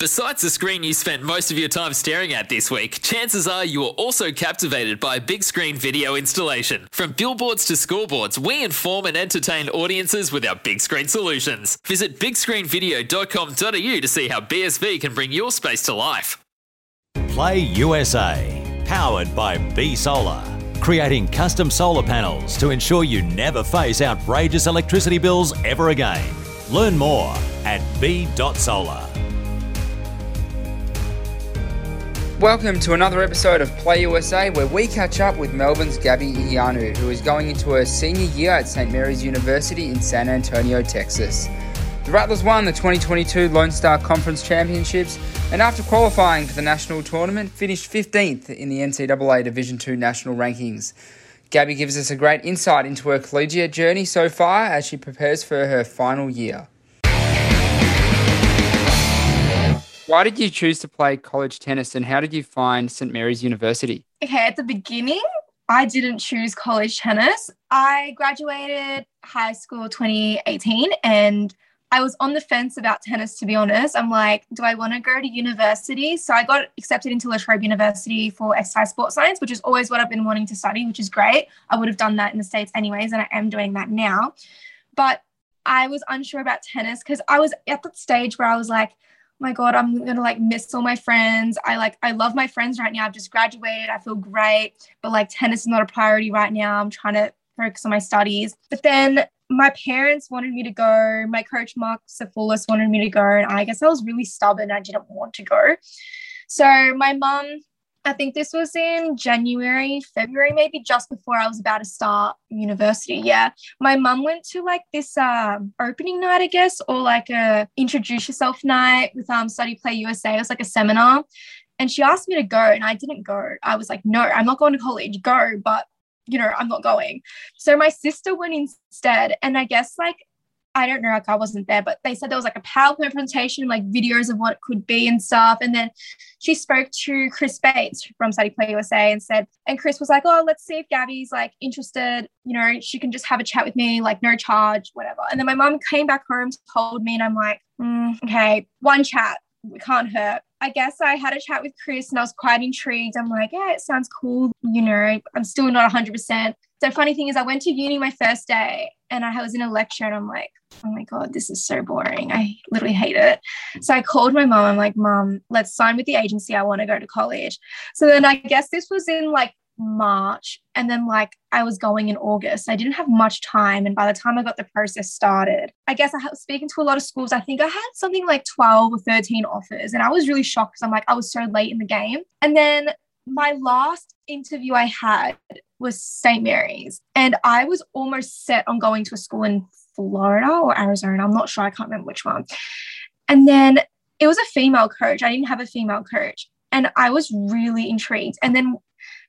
Besides the screen you spent most of your time staring at this week, chances are you are also captivated by a big screen video installation. From billboards to scoreboards, we inform and entertain audiences with our big screen solutions. Visit bigscreenvideo.com.au to see how BSV can bring your space to life. Play USA, powered by B Solar. Creating custom solar panels to ensure you never face outrageous electricity bills ever again. Learn more at b.solar. Welcome to another episode of Play USA, where we catch up with Melbourne's Gabi Ioannou, who is going into her senior year at St. Mary's University in San Antonio, Texas. The Rattlers won the 2022 Lone Star Conference Championships, and after qualifying for the national tournament, finished 15th in the NCAA Division II national rankings. Gabi gives us a great insight into her collegiate journey so far as she prepares for her final year. Why did you choose to play college tennis and how did you find St. Mary's University? Okay, at the beginning, I didn't choose college tennis. I graduated high school 2018 and I was on the fence about tennis, to be honest. I'm like, do I want to go to university? So I got accepted into La Trobe University for exercise sports science, which is always what I've been wanting to study, which is great. I would have done that in the States anyways, and I am doing that now. But I was unsure about tennis because I was at that stage where I was like, my god i'm gonna like miss all my friends. I like i love my friends right now. I've just graduated. I feel great. But like tennis is not a priority right now. I'm trying to focus on my studies. But then my parents wanted me to go. My coach mark Safoulis wanted me to go. And i guess i was really stubborn. I didn't want to go. So my mum I think this was in January, February, maybe just before I was about to start university. Yeah. My mum went to like this uh, opening night, I guess, or like a introduce yourself night with um Study Play USA. It was like a seminar. And she asked me to go and I didn't go. I was like, no, I'm not going to college. Go, but you know, I'm not going. So my sister went instead. And I guess like I don't know, like I wasn't there, but they said there was like a PowerPoint presentation, like videos of what it could be and stuff. And then she spoke to Chris Bates from Study Play USA and said, and Chris was like, oh, let's see if Gabi's like interested. You know, she can just have a chat with me, like no charge, whatever. And then my mom came back home, told me, and I'm like, mm, okay, one chat, it can't hurt. I guess I had a chat with Chris and I was quite intrigued. I'm like, yeah, it sounds cool. You know, I'm still not 100%. So funny thing is, I went to uni my first day and I was in a lecture and I'm like, oh my God, this is so boring. I literally hate it. So I called my mom. I'm like, Mom, let's sign with the agency. I want to go to college. So then I guess this was in like March. And then like I was going in August. I didn't have much time. And by the time I got the process started, I guess I was speaking to a lot of schools. I think I had something like 12 or 13 offers. And I was really shocked because I'm like, I was so late in the game. And then my last interview I had was St. Mary's. And I was almost set on going to a school in Florida or Arizona. I'm not sure. I can't remember which one. And then it was a female coach. I didn't have a female coach. And I was really intrigued. And then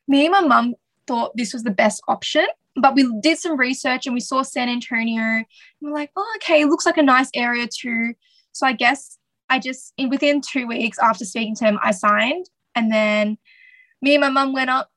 me and my mum thought this was the best option. But we did some research and we saw San Antonio. And we're like, oh, okay, looks like a nice area too. So I guess I just, in, within two weeks after speaking to him, I signed. And then me and my mum went up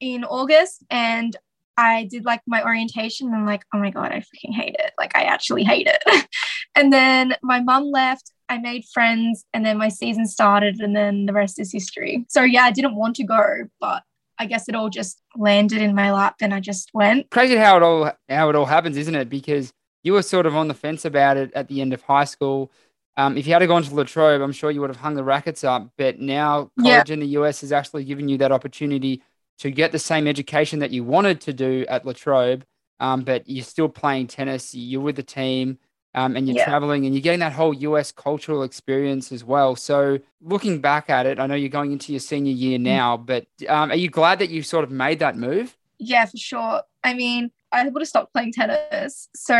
in August and I did like my orientation and I'm like, oh my God, I freaking hate it. Like, I actually hate it. and then my mum left, I made friends, and then my season started, and then the rest is history. So, yeah, I didn't want to go, but I guess it all just landed in my lap and I just went. Crazy how it all how it all happens, isn't it? Because you were sort of on the fence about it at the end of high school. Um, if you had gone to La Trobe, I'm sure you would have hung the rackets up. But now college yeah. in the US has actually given you that opportunity to get the same education that you wanted to do at La Trobe, um, but you're still playing tennis, you're with the team, um, and you're yeah. traveling and you're getting that whole US cultural experience as well. So, looking back at it, I know you're going into your senior year mm. now, but um, are you glad that you sort of made that move? Yeah, for sure. I mean, I would have stopped playing tennis. So,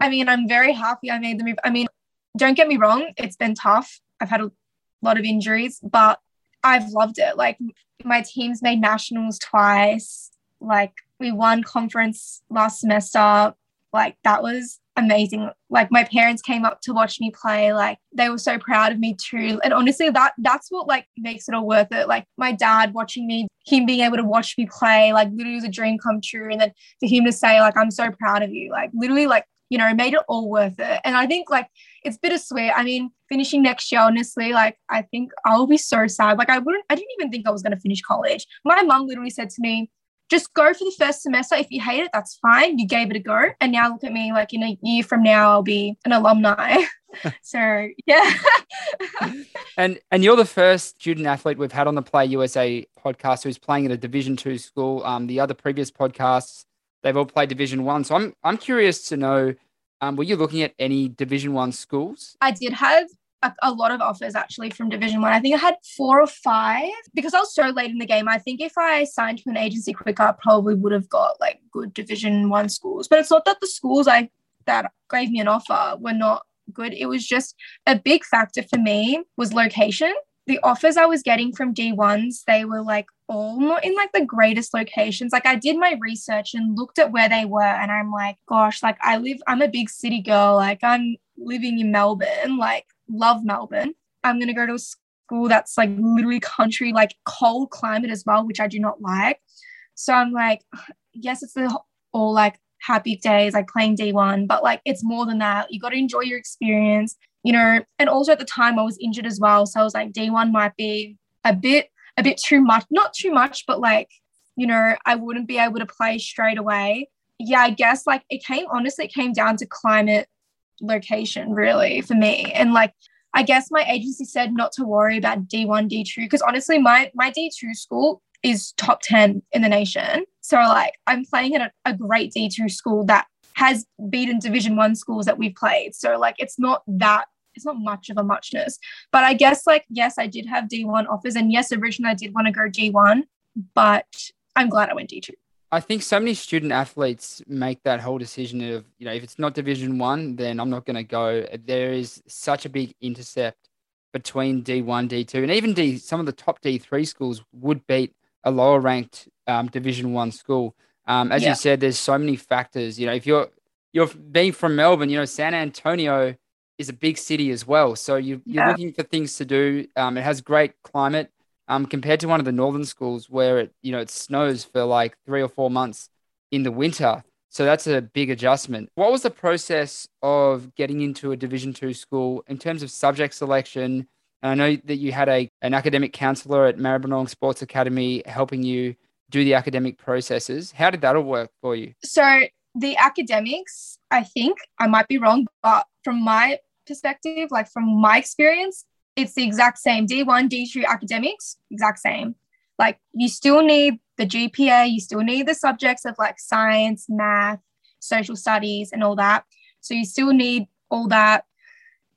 I mean, I'm very happy I made the move. I mean, don't get me wrong, it's been tough. I've had a lot of injuries, but I've loved it. Like my team's made nationals twice. Like we won conference last semester. Like that was amazing. Like my parents came up to watch me play. Like they were so proud of me too. And honestly, that that's what like makes it all worth it. Like my dad watching me, him being able to watch me play, like literally was a dream come true. And then for him to say, like, I'm so proud of you, like literally like, you know, made it all worth it. And I think like it's bittersweet. I mean, finishing next year, honestly, like I think I'll be so sad. Like I wouldn't, I didn't even think I was gonna finish college. My mum literally said to me, just go for the first semester. If you hate it, that's fine. You gave it a go. And now look at me, like in a year from now, I'll be an alumni. so yeah. and and you're the first student athlete we've had on the Play USA podcast who's playing at a Division two school. Um, the other previous podcasts, they've all played Division one. So I'm I'm curious to know, um, were you looking at any Division one schools? I did have a, a, lot of offers actually from Division One. I. I think I had four or five because I was so late in the game. I think if I signed to an agency quicker, I probably would have got like good Division One schools. But it's not that the schools I that gave me an offer were not good. It was just a big factor for me was location. The offers I was getting from D1s, they were like all not in like the greatest locations. Like I did my research and looked at where they were, and I'm like, gosh, like I live, I'm a big city girl. Like I'm living in Melbourne. Like love Melbourne. I'm going to go to a school that's like literally country, like cold climate as well, which I do not like. So I'm like, yes, it's all like happy days, like playing D1, but like it's more than that. You got to enjoy your experience, you know. And also at the time I was injured as well. So I was like, D1 might be a bit, a bit too much, not too much, but like, you know, I wouldn't be able to play straight away. Yeah, I guess like it came, honestly, it came down to climate location really for me. And like I guess my agency said not to worry about D1, D2 because honestly my my D2 school is top 10 in the nation. So like I'm playing at a, a great D2 school that has beaten division 1 schools that we've played. So like it's not that it's not much of a muchness. But I guess like yes, I did have D1 offers and yes, originally I did want to go D1, but I'm glad I went D2. I think so many student athletes make that whole decision of, you know, if it's not Division One, then I'm not going to go. There is such a big intercept between D1, D2, and even D. Some of the top D3 schools would beat a lower ranked um, Division One school. Um, as yeah. you said, there's so many factors. You know, if you're you're being from Melbourne, you know, San Antonio is a big city as well. So you, you're looking for things to do. Um, it has great climate um, compared to one of the northern schools where it you know it snows for like three or four months in the winter. So that's a big adjustment. What was the process of getting into a Division two school in terms of subject selection? And I know that you had a an academic counselor at Maribyrnong Sports Academy helping you do the academic processes. How did that all work for you? So the academics, I think I might be wrong, but from my perspective, like from my experience, it's the exact same D1, D2 academics, exact same. Like you still need the GPA, you still need the subjects of like science, math, social studies, and all that. So you still need all that.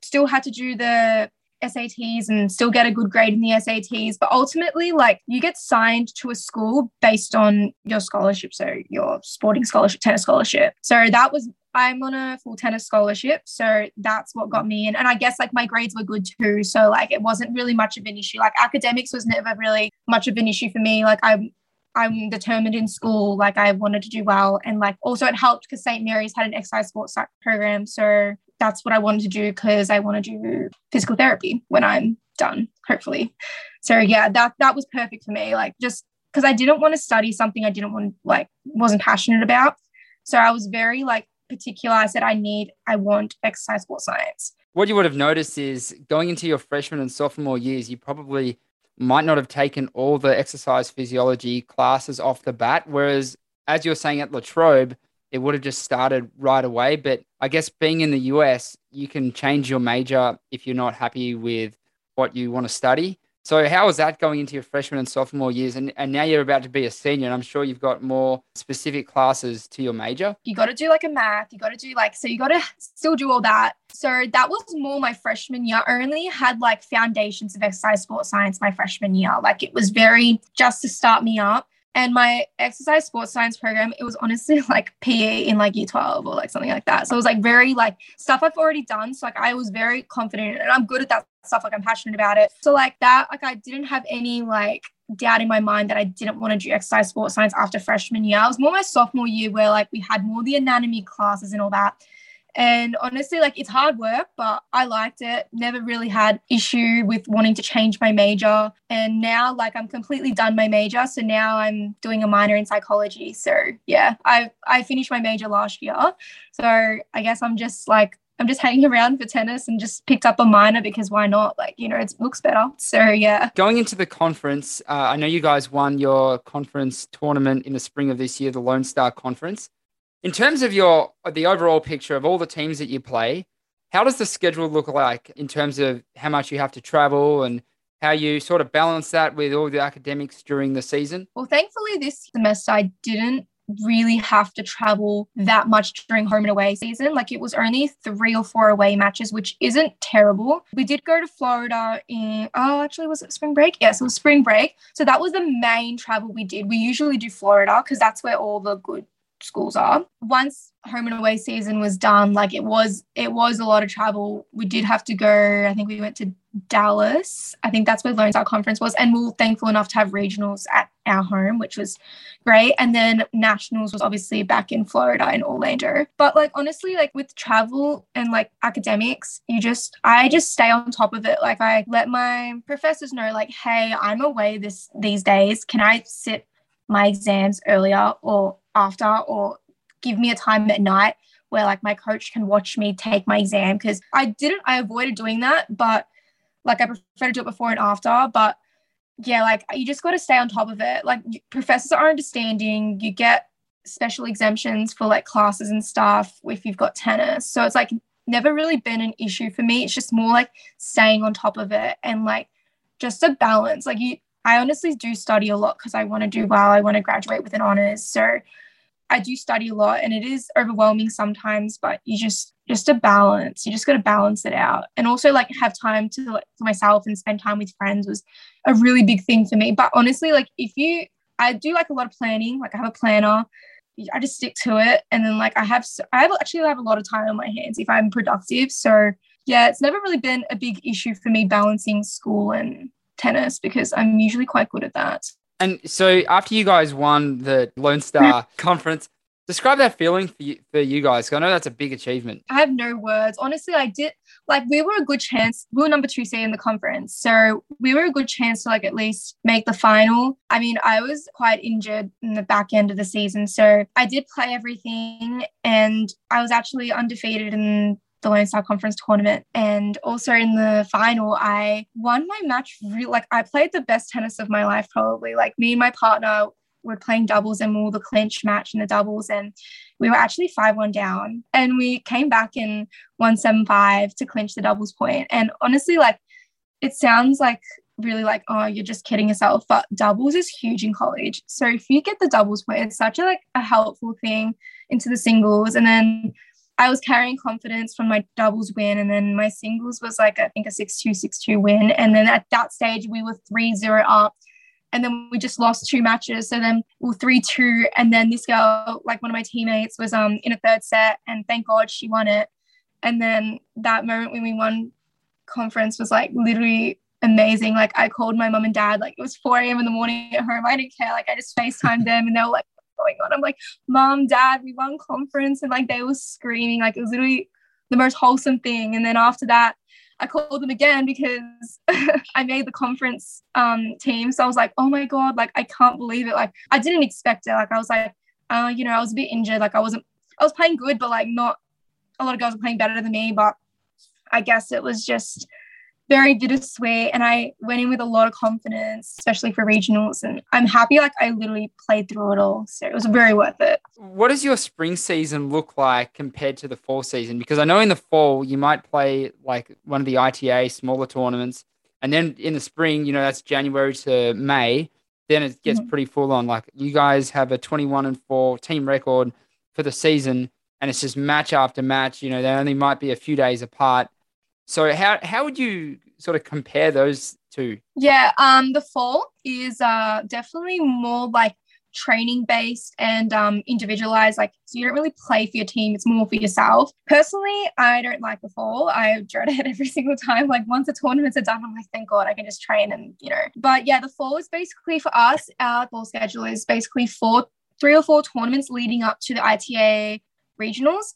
Still had to do the SATs and still get a good grade in the SATs. But ultimately, like you get signed to a school based on your scholarship. So your sporting scholarship, tennis scholarship. So that was I'm on a full tennis scholarship. So that's what got me in. And I guess like my grades were good too. So like it wasn't really much of an issue. Like academics was never really much of an issue for me. Like I'm I'm determined in school. Like I wanted to do well. And like also it helped because St. Mary's had an exercise sports program. So that's what I wanted to do because I want to do physical therapy when I'm done, hopefully. So yeah, that that was perfect for me. Like just because I didn't want to study something I didn't want like wasn't passionate about. So I was very like particular. I said I need, I want exercise sports science. What you would have noticed is going into your freshman and sophomore years, you probably might not have taken all the exercise physiology classes off the bat. Whereas, as you're saying at La Trobe, it would have just started right away. But I guess being in the US, you can change your major if you're not happy with what you want to study. So how was that going into your freshman and sophomore years? And, and now you're about to be a senior, and I'm sure you've got more specific classes to your major. You got to do like a math. You got to do like, so you got to still do all that. So that was more my freshman year. I only had like foundations of exercise sports science my freshman year. Like it was very just to start me up. And my exercise sports science program, it was honestly like PE in like year 12 or like something like that. So it was like very like stuff I've already done. So like I was very confident and I'm good at that stuff. Like I'm passionate about it. So like that, like I didn't have any like doubt in my mind that I didn't want to do exercise sports science after freshman year. I was more my sophomore year where like we had more the anatomy classes and all that. And honestly, like it's hard work, but I liked it. Never really had issue with wanting to change my major. And now like I'm completely done my major. So now I'm doing a minor in psychology. So yeah, I I finished my major last year. So I guess I'm just like I'm just hanging around for tennis and just picked up a minor because why not? Like, you know, it looks better. So, yeah. Going into the conference, uh, I know you guys won your conference tournament in the spring of this year, the Lone Star Conference. In terms of your the overall picture of all the teams that you play, how does the schedule look like in terms of how much you have to travel and how you sort of balance that with all the academics during the season? Well, thankfully this semester I didn't really have to travel that much during home and away season. Like it was only three or four away matches, which isn't terrible. We did go to Florida in, oh, actually, was it spring break? Yes, it was spring break. So that was the main travel we did. We usually do Florida because that's where all the good schools are. Once home and away season was done, like it was it was a lot of travel. We did have to go, I think we went to Dallas. I think that's where Lone Star Conference was. And we were thankful enough to have regionals at our home, which was great. And then nationals was obviously back in Florida in Orlando. But like honestly, like with travel and like academics, you just I just stay on top of it. Like I let my professors know, like, hey, I'm away this these days. Can I sit my exams earlier or after or give me a time at night where like my coach can watch me take my exam. Because I didn't I avoided doing that but like I prefer to do it before and after. But yeah like you just got to stay on top of it. Like professors are understanding. You get special exemptions for like classes and stuff if you've got tennis. So it's like never really been an issue for me. It's just more like staying on top of it and like just a balance. Like you I honestly do study a lot because I want to do well. I want to graduate with an honors. So I do study a lot and it is overwhelming sometimes, but you just just a balance. You just got to balance it out. And also like have time to like for myself and spend time with friends was a really big thing for me. But honestly, like if you I do like a lot of planning, like I have a planner. I just stick to it. And then like I have I have actually have a lot of time on my hands if I'm productive. So yeah, it's never really been a big issue for me balancing school and tennis because I'm usually quite good at that. And so after you guys won the Lone Star conference, describe that feeling for you, for you guys. I know that's a big achievement. I have no words. Honestly, I did like we were a good chance. We were number two seed in the conference, so we were a good chance to like at least make the final. I mean, I was quite injured in the back end of the season, so I did play everything, and I was actually undefeated in the Lone Star Conference tournament. And also in the final, I won my match. Real like I played the best tennis of my life, probably. Like me and my partner were playing doubles and we were the clinch match in the doubles. And we were actually 5 1 down. And we came back in 175 to clinch the doubles point. And honestly, like it sounds like really like, oh, you're just kidding yourself. But doubles is huge in college. So if you get the doubles point, it's such a like a helpful thing into the singles. And then I was carrying confidence from my doubles win. And then my singles was like, I think a 6 2, 6 2 win. And then at that stage, we were 3 0 up. And then we just lost two matches. So then we were 3 2. And then this girl, like one of my teammates, was um in a third set. And thank God she won it. And then that moment when we won conference was like literally amazing. Like I called my mom and dad, like it was 4 a.m. in the morning at home. I didn't care. Like I just FaceTimed them and they were like, going on? I'm like, Mom, Dad, we won conference. And like they were screaming. Like it was literally the most wholesome thing. And then after that, I called them again because I made the conference um, team. So I was like, oh my God, like I can't believe it. Like I didn't expect it. Like I was like, uh, you know, I was a bit injured. Like I wasn't, I was playing good, but like not a lot of girls were playing better than me. But I guess it was just very bittersweet and I went in with a lot of confidence, especially for regionals. And I'm happy like I literally played through it all. So it was very worth it. What does your spring season look like compared to the fall season? Because I know in the fall you might play like one of the ITA smaller tournaments. And then in the spring, you know, that's January to May. Then it gets mm-hmm. pretty full on. Like you guys have a 21 and 4 team record for the season, and it's just match after match. You know, they only might be a few days apart so how how would you sort of compare those two? Yeah, um, the fall is uh definitely more like training based and um, individualized. Like, so you don't really play for your team, it's more for yourself. Personally, I don't like the fall. I dread it every single time. Like, once the tournaments are done, I'm like, thank God I can just train and, you know. But yeah, the fall is basically for us, our fall schedule is basically four, three or four tournaments leading up to the ITA regionals.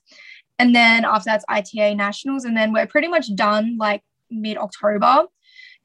And then after that's ITA nationals. And then we're pretty much done like mid October.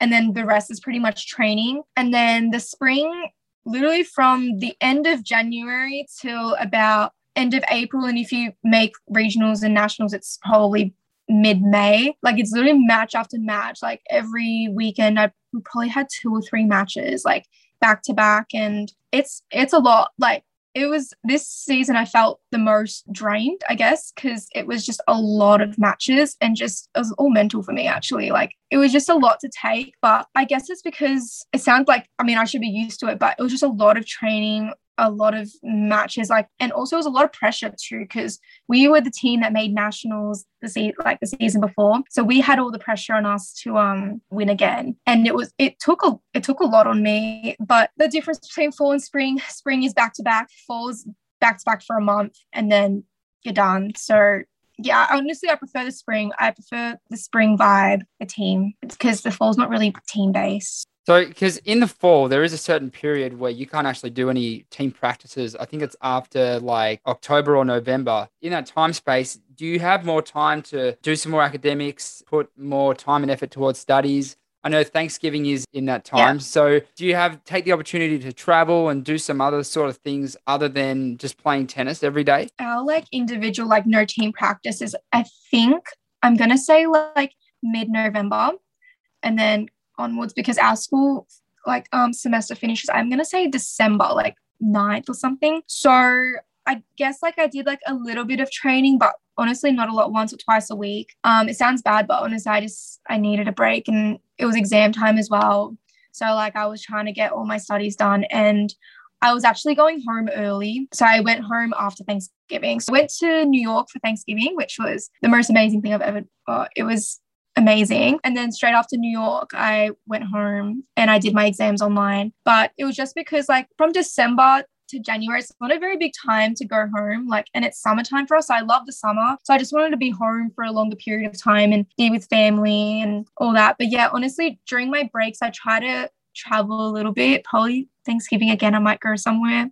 And then the rest is pretty much training. And then the spring literally from the end of January till about end of April. And if you make regionals and nationals, it's probably mid May. Like it's literally match after match. Like every weekend, I probably had two or three matches, like back to back, and it's it's a lot. Like it was this season I felt the most drained, I guess, because it was just a lot of matches and just it was all mental for me actually. Like it was just a lot to take. But I guess it's because it sounds like I mean I should be used to it, but it was just a lot of training, a lot of matches like and also it was a lot of pressure too because we were the team that made nationals the se- like the season before so we had all the pressure on us to um win again and it was it took a it took a lot on me but the difference between fall and spring spring is back to back fall's back to back for a month and then you're done so yeah, honestly, I prefer the spring. I prefer the spring vibe, the team, because the fall's not really team based. So, because in the fall, there is a certain period where you can't actually do any team practices. I think it's after like October or November. In that time space, do you have more time to do some more academics, put more time and effort towards studies? I know Thanksgiving is in that time. Yeah. So, do you have take the opportunity to travel and do some other sort of things other than just playing tennis every day? Our like individual, like no team practices, I think I'm going to say like mid November. And then onwards because our school like um semester finishes i'm gonna say december like 9th or something so i guess like i did like a little bit of training but honestly not a lot once or twice a week um it sounds bad but honestly i just i needed a break and it was exam time as well so like i was trying to get all my studies done and I was actually going home early. So I went home after Thanksgiving. So I went to New York for Thanksgiving, which was the most amazing thing I've ever, uh, it was amazing. And then straight after New York, I went home and I did my exams online. But it was just because, like, from December to January, it's not a very big time to go home. Like, and it's summertime for us. I love the summer. So I just wanted to be home for a longer period of time and be with family and all that. But yeah, honestly, during my breaks, I try to travel a little bit. Probably Thanksgiving again, I might go somewhere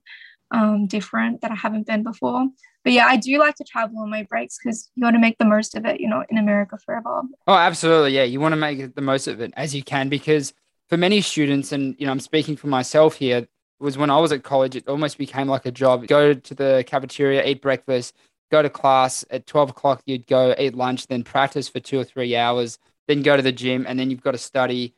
um, different that I haven't been before but yeah, I do like to travel on my breaks because you want to make the most of it, you know, in America forever. Oh, absolutely. Yeah. You want to make the most of it as you can because for many students, and, you know, I'm speaking for myself here, was when I was at college, it almost became like a job. Go to the cafeteria, eat breakfast, go to class at 12 o'clock, you'd go eat lunch, then practice for two or three hours, then go to the gym, and then you've got to study,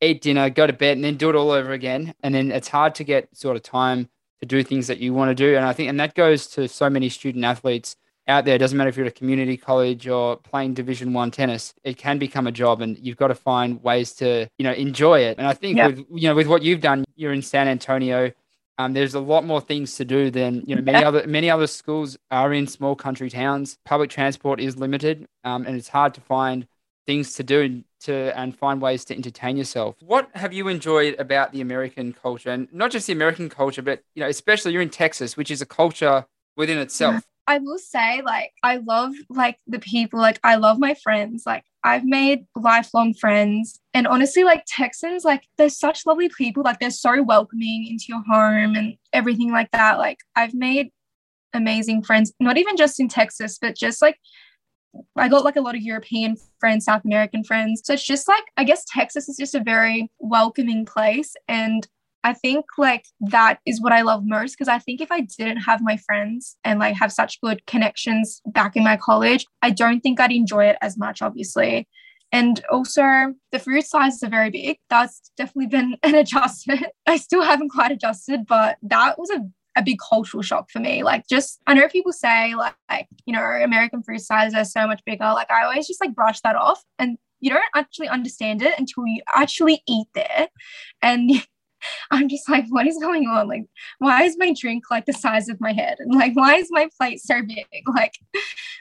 eat dinner, go to bed, and then do it all over again. And then it's hard to get sort of time to do things that you want to do. And I think, and that goes to so many student athletes out there. It doesn't matter if you're at a community college or playing Division One tennis. It can become a job, and you've got to find ways to, you know, enjoy it. And I think with you know with what you've done, you're in San Antonio. Um, there's a lot more things to do than you know many yeah. other many other schools are in small country towns. Public transport is limited, um, and it's hard to find things to do to and find ways to entertain yourself. What have you enjoyed about the American culture, and not just the American culture, but you know, especially you're in Texas, which is a culture within itself. I will say, like, I love like the people. Like, I love my friends. Like, I've made lifelong friends, and honestly, like Texans, like they're such lovely people. Like, they're so welcoming into your home and everything like that. Like, I've made amazing friends, not even just in Texas, but just like I got like a lot of European friends, South American friends. So it's just like, I guess Texas is just a very welcoming place. And I think like that is what I love most because I think if I didn't have my friends and like have such good connections back in my college, I don't think I'd enjoy it as much, obviously. And also, the fruit sizes are very big. That's definitely been an adjustment. I still haven't quite adjusted, but that was a a big cultural shock for me. Like, just I know people say like, like you know American fruit sizes are so much bigger. Like, I always just like brush that off, and you don't actually understand it until you actually eat there, and. I'm just like, what is going on? Like, why is my drink like the size of my head? And like, why is my plate so big? Like,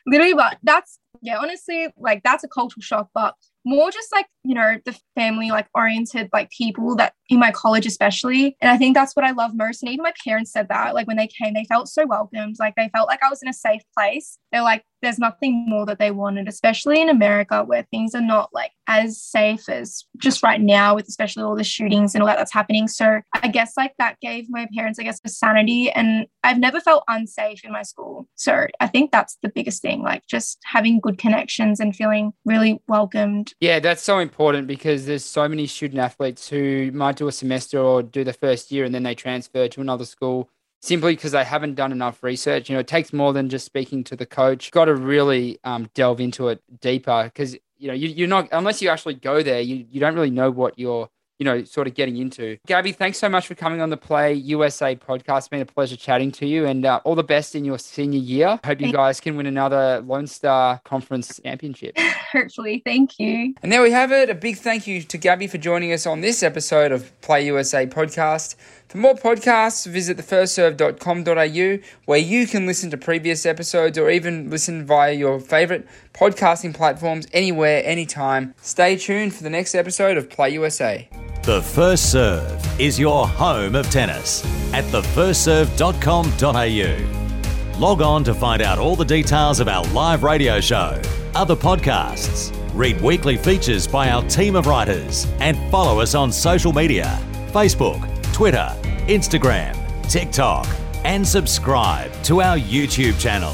literally, but that's yeah, honestly, like that's a cultural shock, but more just like you know the family like oriented like people that in my college especially. And i think that's what i love most. And even my parents said that like when they came they felt so welcomed. Like they felt like i was in a safe place. They're like there's nothing more that they wanted especially in america where things are not like as safe as just right now with especially all the shootings and all that that's happening. So i guess like that gave my parents i guess a sanity. And i've never felt unsafe in my school. So i think that's the biggest thing like just having good connections and feeling really welcomed yeah, that's so important because there's so many student athletes who might do a semester or do the first year and then they transfer to another school simply because they haven't done enough research. You know, it takes more than just speaking to the coach. You've got to really um, delve into it deeper because you know you, you're not unless you actually go there, you you don't really know what you're you know, sort of getting into. Gabi, thanks so much for coming on the Play USA podcast. It's been a pleasure chatting to you and uh, all the best in your senior year. Hope you guys can win another Lone Star Conference championship. Hopefully. Thank you. And there we have it. A big thank you to Gabi for joining us on this episode of Play USA podcast. For more podcasts, visit thefirstserve.com.au where you can listen to previous episodes or even listen via your favorite podcasting platforms anywhere, anytime. Stay tuned for the next episode of Play USA. The First Serve is your home of tennis at thefirstserve.com.au. Log on to find out all the details of our live radio show, other podcasts, read weekly features by our team of writers, and follow us on social media Facebook, Twitter, Instagram, TikTok, and subscribe to our YouTube channel.